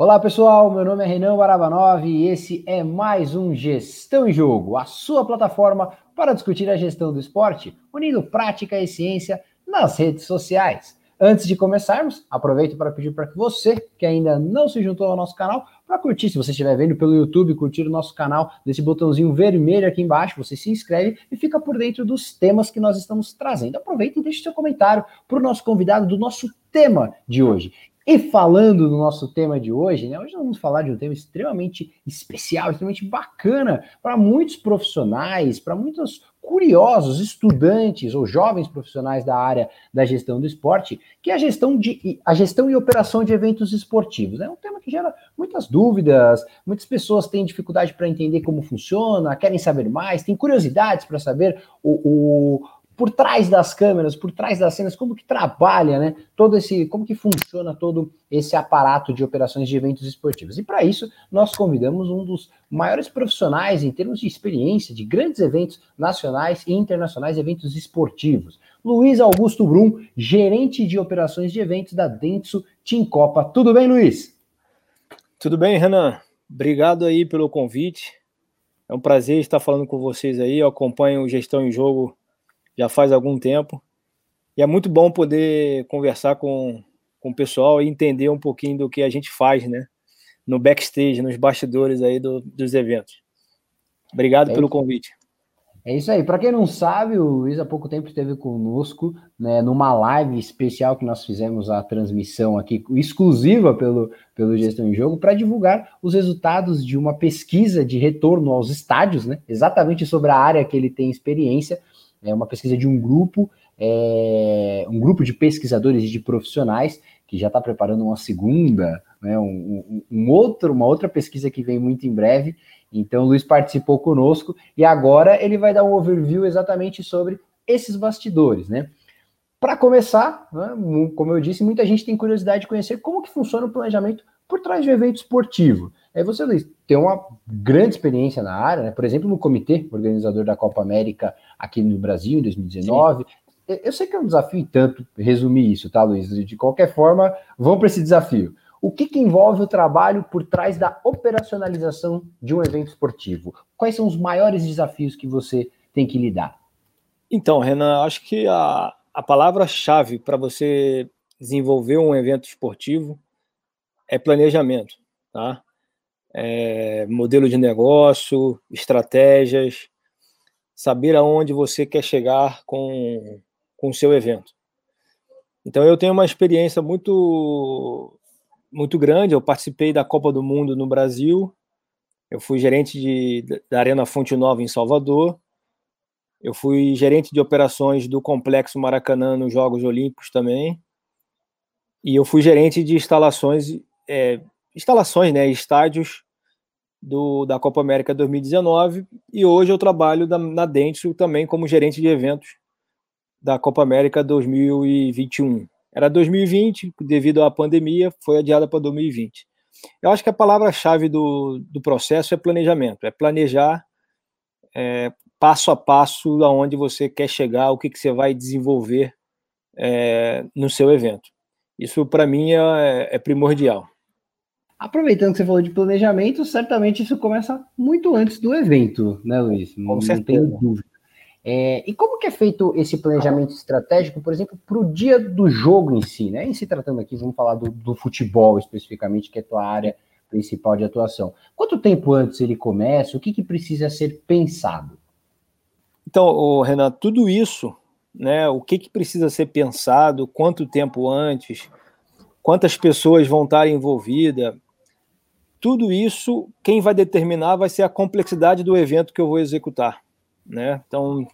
Olá pessoal, meu nome é Renan Barabanov e esse é mais um Gestão em Jogo, a sua plataforma para discutir a gestão do esporte, unindo prática e ciência nas redes sociais. Antes de começarmos, aproveito para pedir para que você, que ainda não se juntou ao nosso canal, para curtir, se você estiver vendo pelo YouTube, curtir o nosso canal, desse botãozinho vermelho aqui embaixo, você se inscreve e fica por dentro dos temas que nós estamos trazendo. Aproveita e deixe seu comentário para o nosso convidado do nosso tema de hoje. E falando do nosso tema de hoje, né? Hoje nós vamos falar de um tema extremamente especial, extremamente bacana para muitos profissionais, para muitos curiosos, estudantes ou jovens profissionais da área da gestão do esporte, que é a gestão de a gestão e operação de eventos esportivos. É um tema que gera muitas dúvidas, muitas pessoas têm dificuldade para entender como funciona, querem saber mais, têm curiosidades para saber o, o por trás das câmeras, por trás das cenas, como que trabalha, né? Todo esse, como que funciona todo esse aparato de operações de eventos esportivos. E para isso, nós convidamos um dos maiores profissionais em termos de experiência de grandes eventos nacionais e internacionais, eventos esportivos. Luiz Augusto Brum, gerente de operações de eventos da Dentsu Team Copa. Tudo bem, Luiz? Tudo bem, Renan. Obrigado aí pelo convite. É um prazer estar falando com vocês aí. Eu acompanho o Gestão em Jogo já faz algum tempo. E é muito bom poder conversar com, com o pessoal e entender um pouquinho do que a gente faz, né? No backstage, nos bastidores aí do, dos eventos. Obrigado é pelo convite. É isso aí. Para quem não sabe, o Luiz há pouco tempo esteve conosco, né, numa live especial que nós fizemos a transmissão aqui, exclusiva pelo, pelo Gestão em Jogo, para divulgar os resultados de uma pesquisa de retorno aos estádios, né, exatamente sobre a área que ele tem experiência é uma pesquisa de um grupo, é, um grupo de pesquisadores e de profissionais que já está preparando uma segunda, né, um, um, outro, uma outra pesquisa que vem muito em breve. Então, o Luiz participou conosco e agora ele vai dar um overview exatamente sobre esses bastidores, né? Para começar, né, como eu disse, muita gente tem curiosidade de conhecer como que funciona o planejamento por trás de um evento esportivo. É você, Luiz, tem uma grande experiência na área, né? por exemplo, no comitê organizador da Copa América aqui no Brasil em 2019. Sim. Eu sei que é um desafio tanto resumir isso, tá, Luiz? De qualquer forma, vamos para esse desafio. O que, que, envolve o trabalho por trás da operacionalização de um evento esportivo? Quais são os maiores desafios que você tem que lidar? Então, Renan, acho que a, a palavra-chave para você desenvolver um evento esportivo é planejamento, tá? É, modelo de negócio, estratégias, saber aonde você quer chegar com com o seu evento. Então eu tenho uma experiência muito muito grande. Eu participei da Copa do Mundo no Brasil. Eu fui gerente de, da Arena Fonte Nova em Salvador. Eu fui gerente de operações do Complexo Maracanã nos Jogos Olímpicos também. E eu fui gerente de instalações é, instalações, né, estádios do, da Copa América 2019 e hoje eu trabalho da, na Dentsu também como gerente de eventos da Copa América 2021. Era 2020, devido à pandemia, foi adiada para 2020. Eu acho que a palavra-chave do, do processo é planejamento, é planejar é, passo a passo aonde você quer chegar, o que, que você vai desenvolver é, no seu evento. Isso, para mim, é, é primordial. Aproveitando que você falou de planejamento, certamente isso começa muito antes do evento, né, Luiz? Não, não tem dúvida. É, e como que é feito esse planejamento estratégico, por exemplo, para o dia do jogo em si, né? Em se tratando aqui, vamos falar do, do, futebol especificamente, que é a tua área principal de atuação. Quanto tempo antes ele começa? O que, que precisa ser pensado? Então, Renan, tudo isso, né? O que, que precisa ser pensado? Quanto tempo antes? Quantas pessoas vão estar envolvidas? Tudo isso, quem vai determinar vai ser a complexidade do evento que eu vou executar. Né? Então,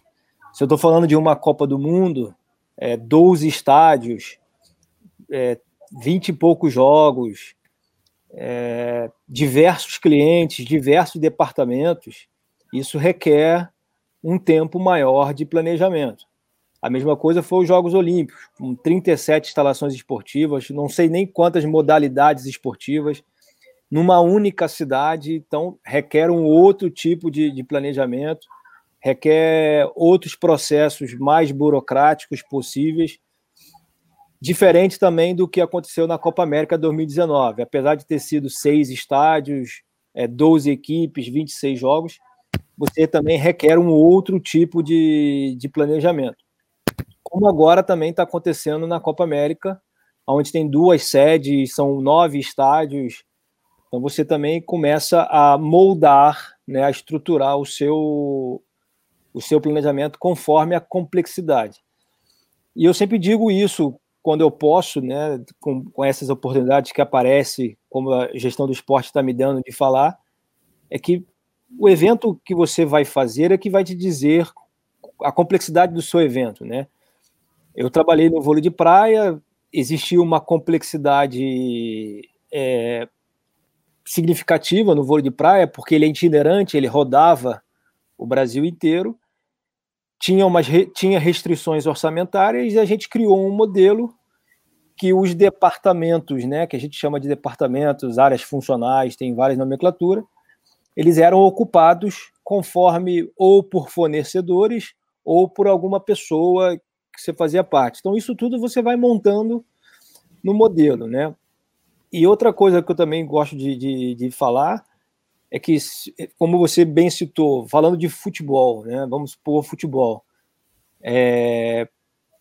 se eu estou falando de uma Copa do Mundo, é, 12 estádios, é, 20 e poucos jogos, é, diversos clientes, diversos departamentos, isso requer um tempo maior de planejamento. A mesma coisa foi os Jogos Olímpicos, com 37 instalações esportivas, não sei nem quantas modalidades esportivas, numa única cidade, então requer um outro tipo de, de planejamento, requer outros processos mais burocráticos possíveis. Diferente também do que aconteceu na Copa América 2019. Apesar de ter sido seis estádios, é, 12 equipes, 26 jogos, você também requer um outro tipo de, de planejamento. Como agora também está acontecendo na Copa América, onde tem duas sedes, são nove estádios. Então você também começa a moldar, né, a estruturar o seu, o seu planejamento conforme a complexidade. E eu sempre digo isso quando eu posso, né, com, com essas oportunidades que aparecem, como a gestão do esporte está me dando de falar, é que o evento que você vai fazer é que vai te dizer a complexidade do seu evento, né? Eu trabalhei no vôlei de praia, existia uma complexidade é, significativa no vôlei de praia, porque ele é itinerante, ele rodava o Brasil inteiro, tinha, umas, tinha restrições orçamentárias e a gente criou um modelo que os departamentos, né, que a gente chama de departamentos, áreas funcionais, tem várias nomenclaturas, eles eram ocupados conforme ou por fornecedores ou por alguma pessoa que você fazia parte. Então, isso tudo você vai montando no modelo, né? E outra coisa que eu também gosto de, de, de falar é que, como você bem citou, falando de futebol, né? Vamos supor futebol. É,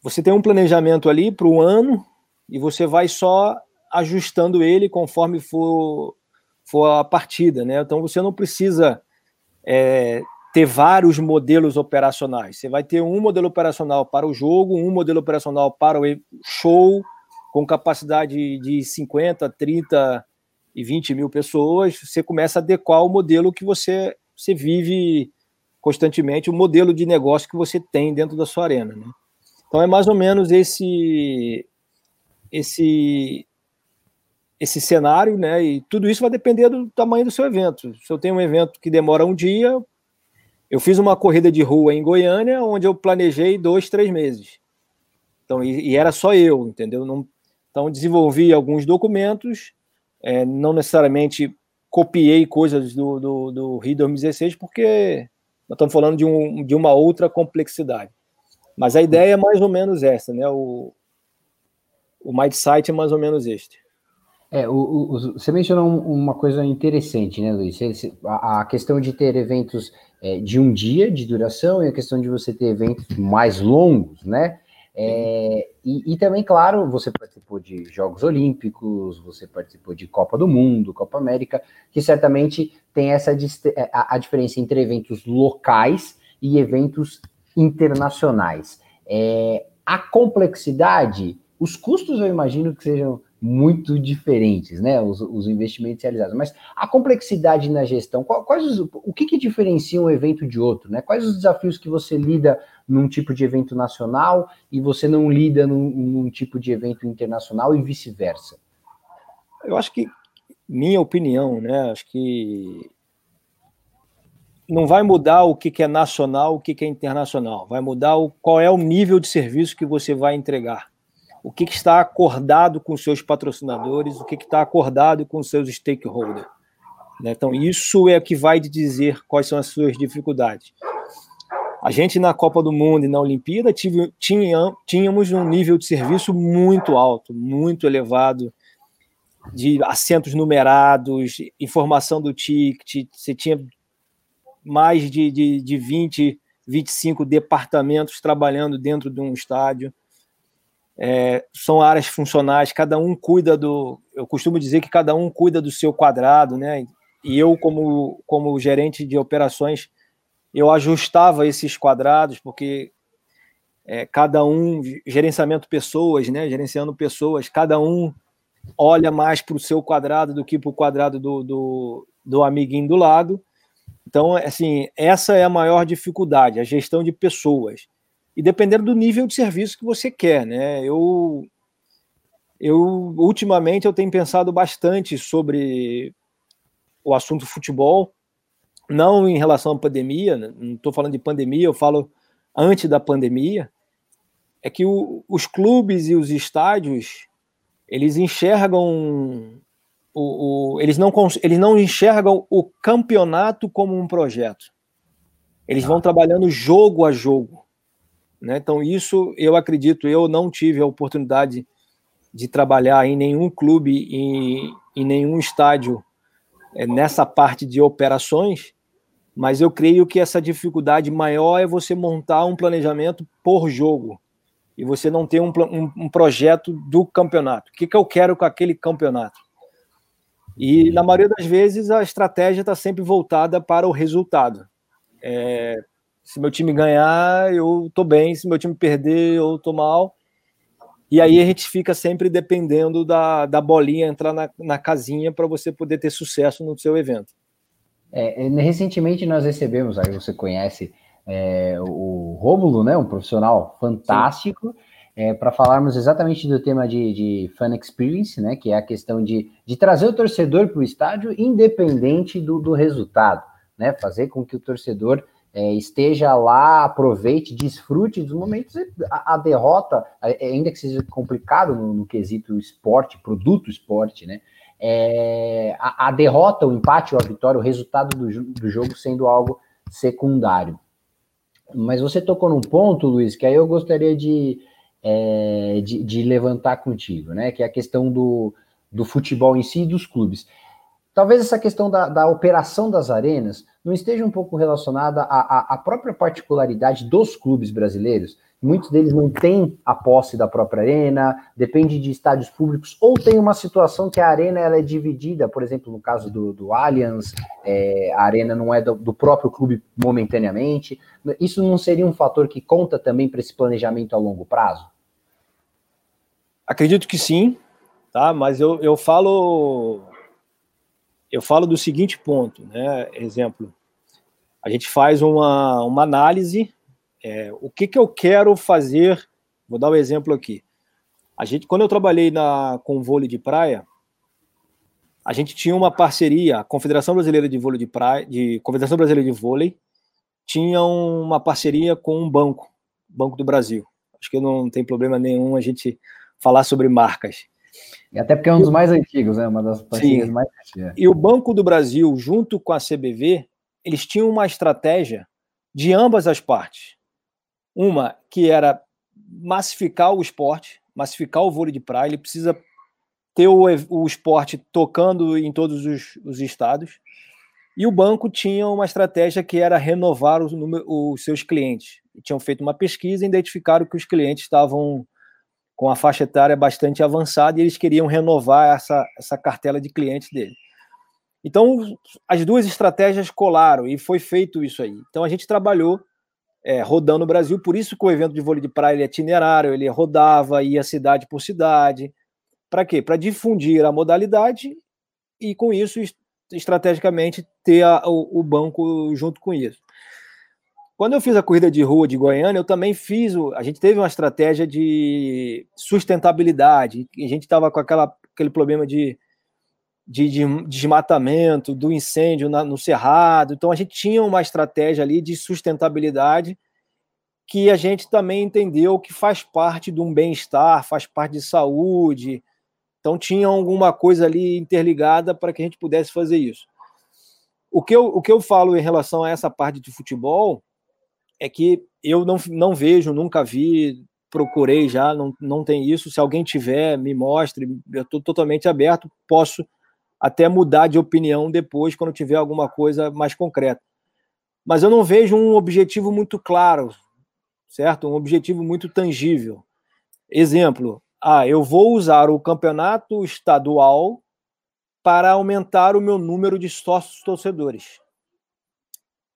você tem um planejamento ali para o ano e você vai só ajustando ele conforme for, for a partida, né? Então você não precisa é, ter vários modelos operacionais. Você vai ter um modelo operacional para o jogo, um modelo operacional para o show, com capacidade de 50, 30 e 20 mil pessoas, você começa a adequar o modelo que você, você vive constantemente, o modelo de negócio que você tem dentro da sua arena. Né? Então é mais ou menos esse esse esse cenário, né? E tudo isso vai depender do tamanho do seu evento. Se eu tenho um evento que demora um dia, eu fiz uma corrida de rua em Goiânia, onde eu planejei dois, três meses. Então, e, e era só eu, entendeu? Não, então, desenvolvi alguns documentos, é, não necessariamente copiei coisas do, do, do Rio 2016, porque nós estamos falando de, um, de uma outra complexidade. Mas a ideia é mais ou menos essa, né? O, o é mais ou menos este. É, o, o, você mencionou uma coisa interessante, né, Luiz? A, a questão de ter eventos é, de um dia de duração e a questão de você ter eventos mais longos, né? É, e, e, também, claro, você participou de Jogos Olímpicos, você participou de Copa do Mundo, Copa América, que certamente tem essa é, a, a diferença entre eventos locais e eventos internacionais. É, a complexidade, os custos eu imagino que sejam muito diferentes, né? Os, os, investimentos realizados. Mas a complexidade na gestão, quais os, o que, que diferencia um evento de outro, né? Quais os desafios que você lida num tipo de evento nacional e você não lida num, num tipo de evento internacional e vice-versa? Eu acho que, minha opinião, né? Acho que não vai mudar o que, que é nacional, o que, que é internacional. Vai mudar o, qual é o nível de serviço que você vai entregar o que, que está acordado com seus patrocinadores, o que, que está acordado com seus stakeholders. Né? Então, isso é o que vai dizer quais são as suas dificuldades. A gente na Copa do Mundo e na Olimpíada tive, tinha, tínhamos um nível de serviço muito alto, muito elevado, de assentos numerados, informação do ticket, você tinha mais de, de, de 20, 25 departamentos trabalhando dentro de um estádio. É, são áreas funcionais, cada um cuida do. Eu costumo dizer que cada um cuida do seu quadrado, né? E eu, como, como gerente de operações, eu ajustava esses quadrados, porque é, cada um, gerenciamento pessoas, né? Gerenciando pessoas, cada um olha mais para o seu quadrado do que para o quadrado do, do, do amiguinho do lado. Então, assim, essa é a maior dificuldade, a gestão de pessoas e dependendo do nível de serviço que você quer, né? Eu, eu ultimamente eu tenho pensado bastante sobre o assunto futebol, não em relação à pandemia, né? não estou falando de pandemia, eu falo antes da pandemia, é que o, os clubes e os estádios eles enxergam o, o, eles, não, eles não enxergam o campeonato como um projeto. Eles vão trabalhando jogo a jogo. Né? Então, isso eu acredito, eu não tive a oportunidade de trabalhar em nenhum clube, em, em nenhum estádio é, nessa parte de operações, mas eu creio que essa dificuldade maior é você montar um planejamento por jogo e você não ter um, um, um projeto do campeonato. O que, que eu quero com aquele campeonato? E na maioria das vezes a estratégia está sempre voltada para o resultado. É, se meu time ganhar, eu estou bem. Se meu time perder, eu estou mal. E aí a gente fica sempre dependendo da, da bolinha entrar na, na casinha para você poder ter sucesso no seu evento. É, é, recentemente nós recebemos, aí você conhece é, o Rômulo, né, um profissional fantástico, é, para falarmos exatamente do tema de, de fan experience, né, que é a questão de, de trazer o torcedor para o estádio independente do, do resultado, né, fazer com que o torcedor é, esteja lá, aproveite, desfrute dos momentos. A, a derrota, ainda que seja complicado no, no quesito esporte, produto esporte, né, é, a, a, derrota, o empate ou a vitória, o resultado do, do jogo sendo algo secundário. Mas você tocou num ponto, Luiz, que aí eu gostaria de, é, de, de, levantar contigo, né? Que é a questão do, do futebol em si e dos clubes. Talvez essa questão da, da operação das arenas não esteja um pouco relacionada à, à própria particularidade dos clubes brasileiros. Muitos deles não têm a posse da própria arena, depende de estádios públicos, ou tem uma situação que a arena ela é dividida, por exemplo, no caso do, do Allianz, é, a arena não é do, do, próprio clube momentaneamente. Isso não seria um fator que conta também para esse planejamento a longo prazo? Acredito que sim, tá? Mas eu, eu falo eu falo do seguinte ponto, né? Exemplo, a gente faz uma, uma análise é, o que, que eu quero fazer? Vou dar um exemplo aqui. A gente, quando eu trabalhei na, com vôlei de praia, a gente tinha uma parceria, a Confederação Brasileira de Vôlei de Praia, de Confederação Brasileira de Vôlei, tinha uma parceria com um banco, Banco do Brasil. Acho que não tem problema nenhum a gente falar sobre marcas. E até porque é um dos mais antigos, né? Uma das parcerias mais antigas. E o Banco do Brasil, junto com a CBV, eles tinham uma estratégia de ambas as partes. Uma que era massificar o esporte, massificar o vôlei de praia, ele precisa ter o, o esporte tocando em todos os, os estados. E o banco tinha uma estratégia que era renovar os, os seus clientes. tinham feito uma pesquisa e identificaram que os clientes estavam com a faixa etária bastante avançada e eles queriam renovar essa, essa cartela de clientes dele. Então, as duas estratégias colaram e foi feito isso aí. Então, a gente trabalhou é, rodando o Brasil, por isso que o evento de vôlei de praia ele é itinerário, ele rodava, ia cidade por cidade. Para quê? Para difundir a modalidade e, com isso, estrategicamente, ter a, o, o, banco junto com isso. Quando eu fiz a corrida de rua de Goiânia, eu também fiz. O, a gente teve uma estratégia de sustentabilidade. A gente estava com aquela, aquele problema de de, de desmatamento, do incêndio na, no cerrado. Então a gente tinha uma estratégia ali de sustentabilidade que a gente também entendeu que faz parte de um bem-estar, faz parte de saúde. Então tinha alguma coisa ali interligada para que a gente pudesse fazer isso. O que, eu, o que eu falo em relação a essa parte de futebol é que eu não, não vejo, nunca vi, procurei já, não, não tem isso. Se alguém tiver, me mostre, eu estou totalmente aberto, posso até mudar de opinião depois, quando tiver alguma coisa mais concreta. Mas eu não vejo um objetivo muito claro, certo? Um objetivo muito tangível. Exemplo, ah, eu vou usar o campeonato estadual para aumentar o meu número de sócios torcedores.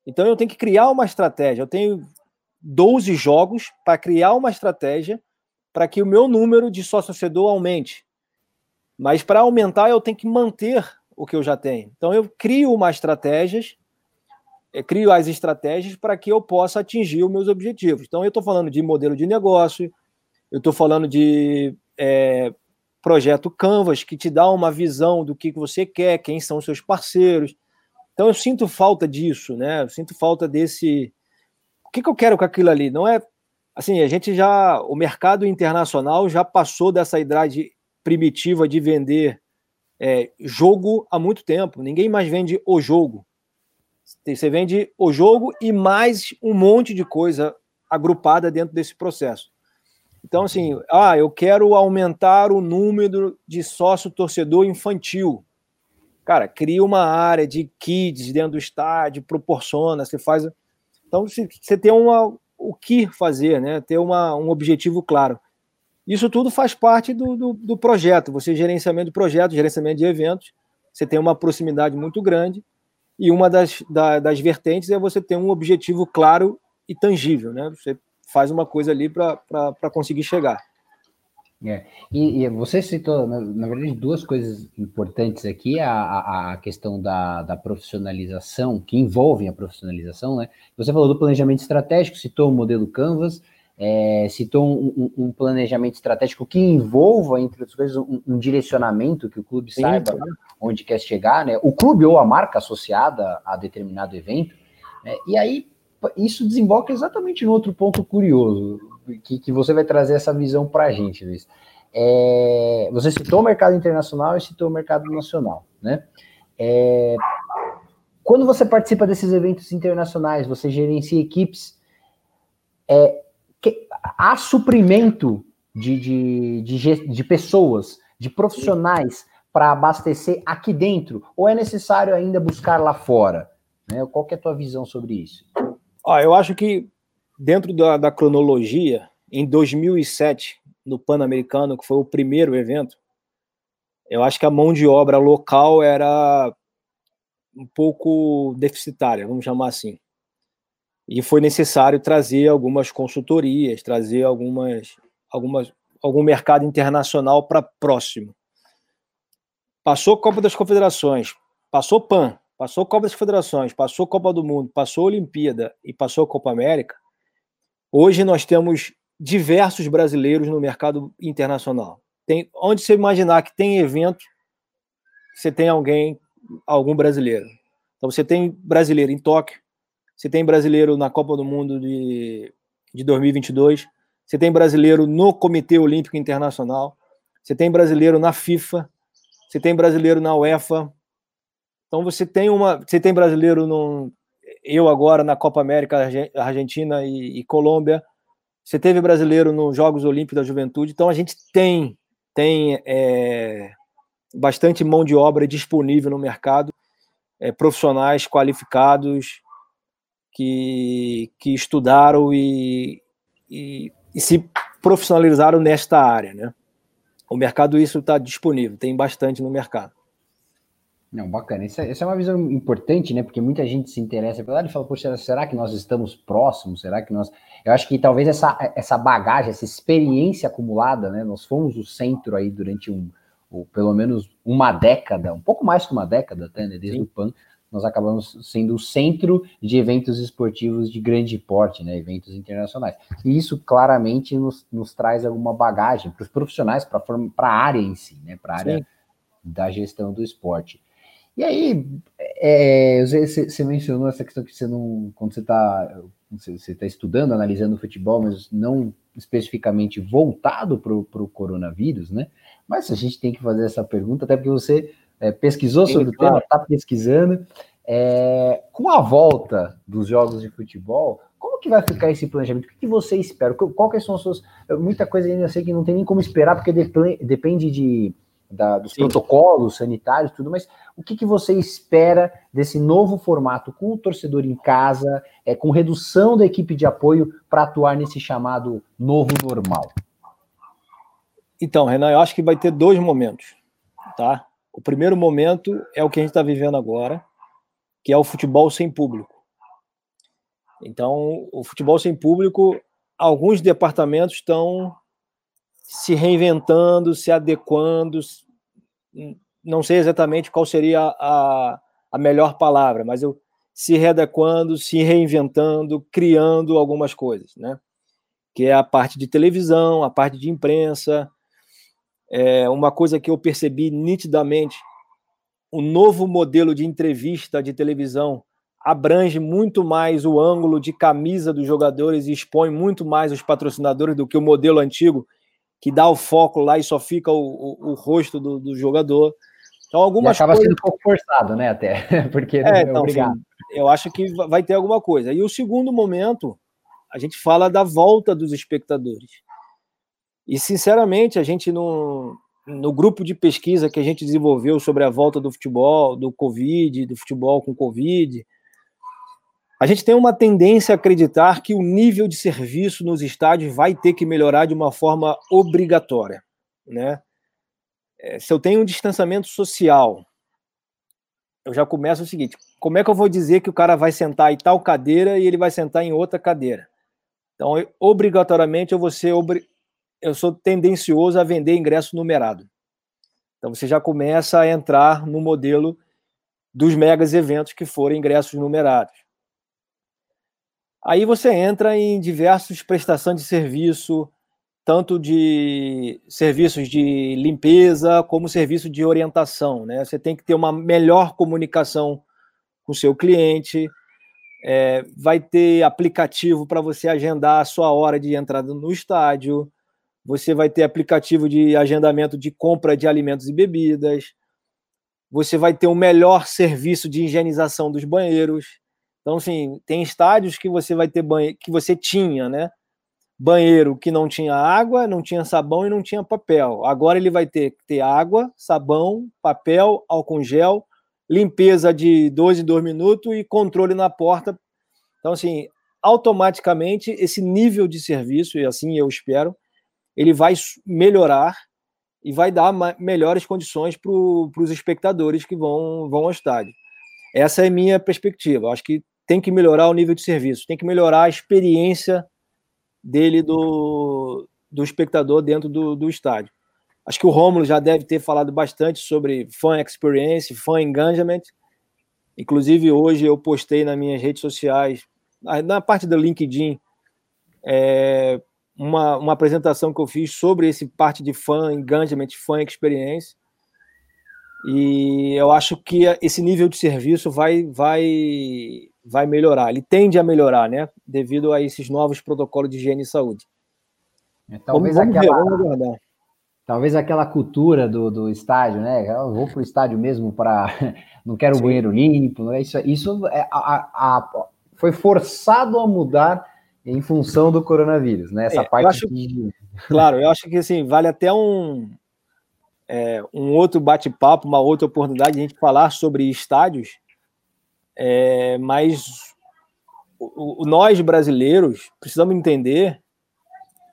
Então eu tenho que criar uma estratégia. Eu tenho 12 jogos para criar uma estratégia para que o meu número de sócio torcedor aumente. Mas para aumentar, eu tenho que manter o que eu já tenho. Então, eu crio umas estratégias, eu crio as estratégias para que eu possa atingir os meus objetivos. Então, eu estou falando de modelo de negócio, eu estou falando de é, projeto Canvas, que te dá uma visão do que você quer, quem são os seus parceiros. Então, eu sinto falta disso, né? Eu sinto falta desse. O que, que eu quero com aquilo ali? Não é. Assim, a gente já. O mercado internacional já passou dessa idade primitiva de vender é, jogo há muito tempo. Ninguém mais vende o jogo. Você vende o jogo e mais um monte de coisa agrupada dentro desse processo. Então, assim, ah, eu quero aumentar o número de sócio-torcedor infantil. Cara, cria uma área de kids dentro do estádio, proporciona, você faz. Então, você tem uma, o que fazer, né? Ter uma, um objetivo claro. Isso tudo faz parte do, do, do projeto. Você gerenciamento de projetos, gerenciamento de eventos, você tem uma proximidade muito grande e uma das, da, das vertentes é você ter um objetivo claro e tangível, né? Você faz uma coisa ali para conseguir chegar. É. E, e, você citou, na, na, verdade, duas coisas importantes aqui: a, a, a questão da, da, profissionalização, que envolvem a profissionalização, né? Você falou do planejamento estratégico, citou o modelo Canvas, é, citou um, um, um, planejamento estratégico que envolva, entre outras coisas, um, um direcionamento que o clube Sim, saiba claro. onde quer chegar, né? O clube ou a marca associada a determinado evento. Né? E aí, isso desemboca exatamente no outro ponto curioso que, que você vai trazer essa visão para a gente, Luiz. É, você citou o mercado internacional e citou o mercado nacional, né? É, quando você participa desses eventos internacionais, você gerencia equipes, é, que, há suprimento de, de, de, de pessoas, de profissionais para abastecer aqui dentro, ou é necessário ainda buscar lá fora? Né? Qual é a tua visão sobre isso? Ah, eu acho que dentro da, da cronologia, em 2007, no Pan-Americano, que foi o primeiro evento, eu acho que a mão de obra local era um pouco deficitária, vamos chamar assim. E foi necessário trazer algumas consultorias, trazer algumas, algumas algum mercado internacional para próximo. Passou Copa das Confederações, passou PAN, passou Copa das Confederações, passou Copa do Mundo, passou Olimpíada e passou Copa América. Hoje nós temos diversos brasileiros no mercado internacional. Tem, onde você imaginar que tem evento, você tem alguém, algum brasileiro. Então você tem brasileiro em Tóquio, você tem brasileiro na Copa do Mundo de, de 2022, você tem brasileiro no Comitê Olímpico Internacional, você tem brasileiro na FIFA, você tem brasileiro na UEFA. Então você tem uma, você tem brasileiro no, eu agora na Copa América, Argentina e, e Colômbia. Você teve brasileiro nos Jogos Olímpicos da Juventude, então a gente tem tem é, bastante mão de obra disponível no mercado, é, profissionais qualificados que, que estudaram e, e, e se profissionalizaram nesta área, né? O mercado isso está disponível, tem bastante no mercado. Não, bacana. Essa, essa, é uma visão importante, né? Porque muita gente se interessa pela área e fala, poxa, será que nós estamos próximos? Será que nós. Eu acho que talvez essa, essa bagagem, essa experiência acumulada, né? Nós fomos o centro aí durante um, ou pelo menos uma década, um pouco mais que uma década até, né? Desde Sim. o PAN, nós acabamos sendo o centro de eventos esportivos de grande porte, né? Eventos internacionais. E isso claramente nos, nos traz alguma bagagem para os profissionais, para a área em si, né? Para a área Sim. da gestão do esporte. E aí, é, você, mencionou essa questão que você não, quando você está você está estudando, analisando futebol, mas não especificamente voltado para o coronavírus, né? Mas a gente tem que fazer essa pergunta, até porque você é, pesquisou Sim, sobre claro. o tema, está pesquisando. É, com a volta dos jogos de futebol, como que vai ficar esse planejamento? O que, que você espera? Qual que são as suas. Muita coisa ainda sei que não tem nem como esperar, porque depende de da, dos Sim. protocolos sanitários, tudo, mas o que, que você espera desse novo formato com o torcedor em casa, é, com redução da equipe de apoio para atuar nesse chamado novo normal? Então, Renan, eu acho que vai ter dois momentos, tá? O primeiro momento é o que a gente está vivendo agora, que é o futebol sem público. Então, o futebol sem público, alguns departamentos estão se reinventando, se adequando. Não sei exatamente qual seria a, a melhor palavra, mas eu se readequando, se reinventando, criando algumas coisas, né? Que é a parte de televisão, a parte de imprensa. É uma coisa que eu percebi nitidamente, o novo modelo de entrevista de televisão abrange muito mais o ângulo de camisa dos jogadores e expõe muito mais os patrocinadores do que o modelo antigo, que dá o foco lá e só fica o, o, o rosto do, do, jogador. Então, algumas e acaba coisas... sendo um pouco forçado, né? Até, porque é, então, obrigado. eu acho que vai ter alguma coisa. E o segundo momento, a gente fala da volta dos espectadores. E, sinceramente, a gente no, no grupo de pesquisa que a gente desenvolveu sobre a volta do futebol, do Covid, do futebol com Covid, a gente tem uma tendência a acreditar que o nível de serviço nos estádios vai ter que melhorar de uma forma obrigatória, né? É, se eu tenho um distanciamento social, eu já começo o seguinte: como é que eu vou dizer que o cara vai sentar em tal cadeira e ele vai sentar em outra cadeira? Então, eu, obrigatoriamente, eu vou ser obri... eu sou tendencioso a vender ingresso numerado. Então, você já começa a entrar no modelo dos megas eventos que forem ingressos numerados. Aí você entra em diversas prestações de serviço, tanto de serviços de limpeza como serviço de orientação. Né? Você tem que ter uma melhor comunicação com o seu cliente, é, vai ter aplicativo para você agendar a sua hora de entrada no estádio, você vai ter aplicativo de agendamento de compra de alimentos e bebidas, você vai ter um melhor serviço de higienização dos banheiros. Então, assim, tem estádios que você vai ter banheiro, que você tinha, né? banheiro que não tinha água, não tinha sabão e não tinha papel. Agora ele vai ter que ter água, sabão, papel, álcool gel, limpeza de 12 em 2 minutos e controle na porta. Então, assim, automaticamente esse nível de serviço, e assim eu espero, ele vai melhorar e vai dar melhores condições para os espectadores que vão, vão ao estádio. Essa é a minha perspectiva. Acho que tem que melhorar o nível de serviço, tem que melhorar a experiência dele do, do espectador dentro do, do estádio. Acho que o Romulo já deve ter falado bastante sobre fan experience, fan engagement. Inclusive, hoje eu postei nas minhas redes sociais, na parte do LinkedIn, é, uma, uma apresentação que eu fiz sobre esse parte de fan engagement, fan experience. E eu acho que esse nível de serviço vai, vai, vai melhorar. Ele tende a melhorar, né? Devido a esses novos protocolos de higiene e saúde. É, talvez vamos, vamos aquela, ver, Talvez aquela cultura do, do estádio, né? Eu vou para o estádio mesmo para. Não quero Sim. banheiro limpo. Né? Isso, isso é, a, a, foi forçado a mudar em função do coronavírus, né? Essa é, parte. Eu acho, que... Claro, eu acho que assim, vale até um, é, um outro bate-papo, uma outra oportunidade de a gente falar sobre estádios, é, mas o, o, nós brasileiros precisamos entender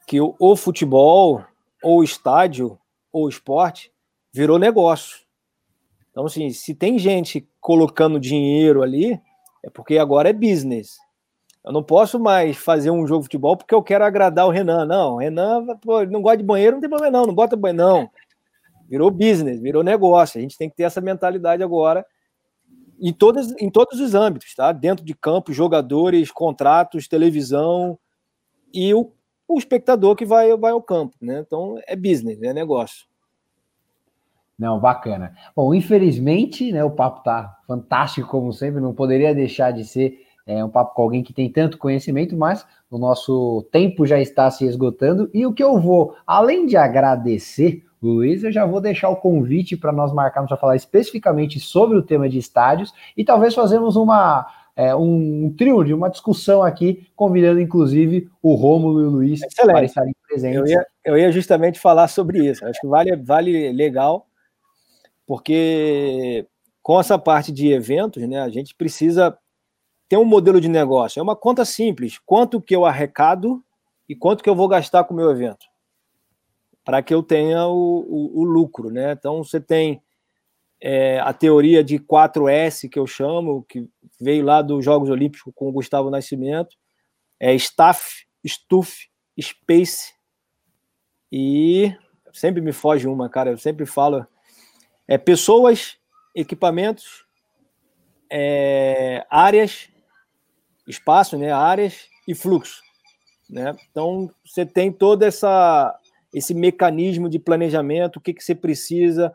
que o, o futebol, ou estádio, ou esporte virou negócio. Então, assim, se tem gente colocando dinheiro ali, é porque agora é business. Eu não posso mais fazer um jogo de futebol porque eu quero agradar o Renan. Não, Renan pô, não gosta de banheiro, não tem problema não, não bota banheiro não virou business, virou negócio. A gente tem que ter essa mentalidade agora em, todas, em todos os âmbitos, tá? Dentro de campo, jogadores, contratos, televisão e o, o espectador que vai, vai ao campo, né? Então é business, é negócio. Não, bacana. Bom, infelizmente, né, o papo tá fantástico como sempre, não poderia deixar de ser é, um papo com alguém que tem tanto conhecimento, mas o nosso tempo já está se esgotando e o que eu vou, além de agradecer Luiz, eu já vou deixar o convite para nós marcarmos para falar especificamente sobre o tema de estádios e talvez fazemos uma é, um, um, trio de uma discussão aqui, convidando inclusive o Rômulo e o Luiz Excelente. para estarem presentes. Eu ia, eu ia justamente falar sobre isso. Acho que vale, vale legal, porque com essa parte de eventos, né, a gente precisa ter um modelo de negócio. É uma conta simples: quanto que eu arrecado e quanto que eu vou gastar com o meu evento para que eu tenha o, o, o, lucro, né? Então você tem é, a teoria de 4S que eu chamo, que veio lá dos Jogos Olímpicos com o Gustavo Nascimento, é staff, stuff, space e sempre me foge uma, cara. Eu sempre falo é pessoas, equipamentos, é, áreas, espaço, né? Áreas e fluxo, né? Então você tem toda essa esse mecanismo de planejamento, o que, que você precisa.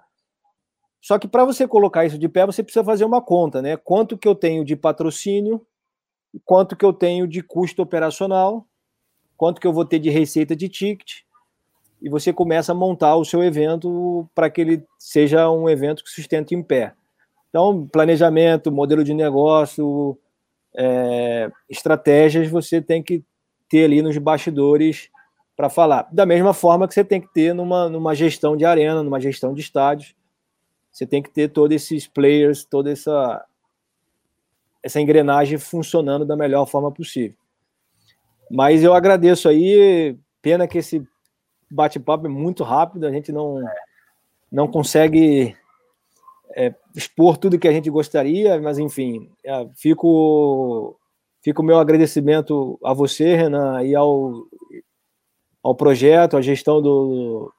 Só que para você colocar isso de pé, você precisa fazer uma conta, né? Quanto que eu tenho de patrocínio, quanto que eu tenho de custo operacional, quanto que eu vou ter de receita de ticket, e você começa a montar o seu evento para que ele seja um evento que sustente em pé. Então, planejamento, modelo de negócio, é, estratégias, você tem que ter ali nos bastidores para falar. Da mesma forma que você tem que ter numa, numa gestão de arena, numa gestão de estádios, você tem que ter todos esses players, toda essa, essa engrenagem funcionando da melhor forma possível. Mas eu agradeço aí, pena que esse bate-papo é muito rápido, a gente não, não consegue é, expor tudo que a gente gostaria, mas enfim, é, fico fica o meu agradecimento a você, Renan, e ao, ao projeto, à gestão do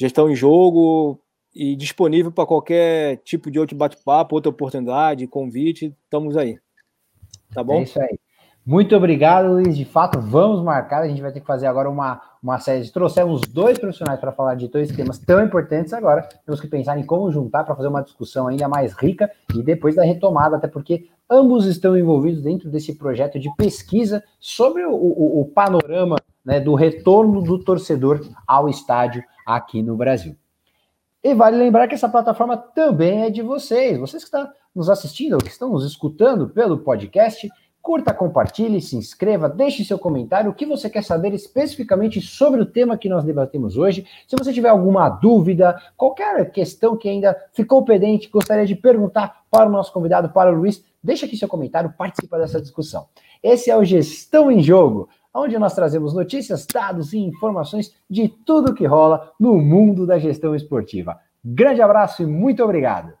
gestão em jogo e disponível para qualquer tipo de outro bate-papo, outra oportunidade, convite, estamos aí. Tá bom? É isso aí. Muito obrigado, Luiz. De fato, vamos marcar. A gente vai ter que fazer agora uma, uma série. Trouxemos dois profissionais para falar de dois temas tão importantes agora. Temos que pensar em como juntar para fazer uma discussão ainda mais rica e depois da retomada, até porque ambos estão envolvidos dentro desse projeto de pesquisa sobre o, o, o panorama né, do retorno do torcedor ao estádio aqui no Brasil. E vale lembrar que essa plataforma também é de vocês, vocês que estão nos assistindo ou que estão nos escutando pelo podcast Curta, compartilhe, se inscreva, deixe seu comentário o que você quer saber especificamente sobre o tema que nós debatemos hoje. Se você tiver alguma dúvida, qualquer questão que ainda ficou pendente, gostaria de perguntar para o nosso convidado, para o Luiz, deixe aqui seu comentário, participe dessa discussão. Esse é o Gestão em Jogo, onde nós trazemos notícias, dados e informações de tudo que rola no mundo da gestão esportiva. Grande abraço e muito obrigado!